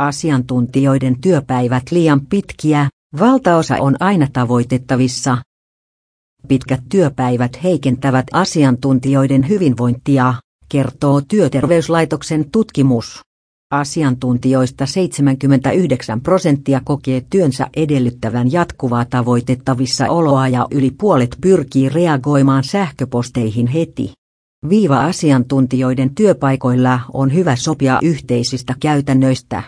Asiantuntijoiden työpäivät liian pitkiä, valtaosa on aina tavoitettavissa. Pitkät työpäivät heikentävät asiantuntijoiden hyvinvointia, kertoo Työterveyslaitoksen tutkimus. Asiantuntijoista 79 prosenttia kokee työnsä edellyttävän jatkuvaa tavoitettavissa oloa ja yli puolet pyrkii reagoimaan sähköposteihin heti. Viiva asiantuntijoiden työpaikoilla on hyvä sopia yhteisistä käytännöistä.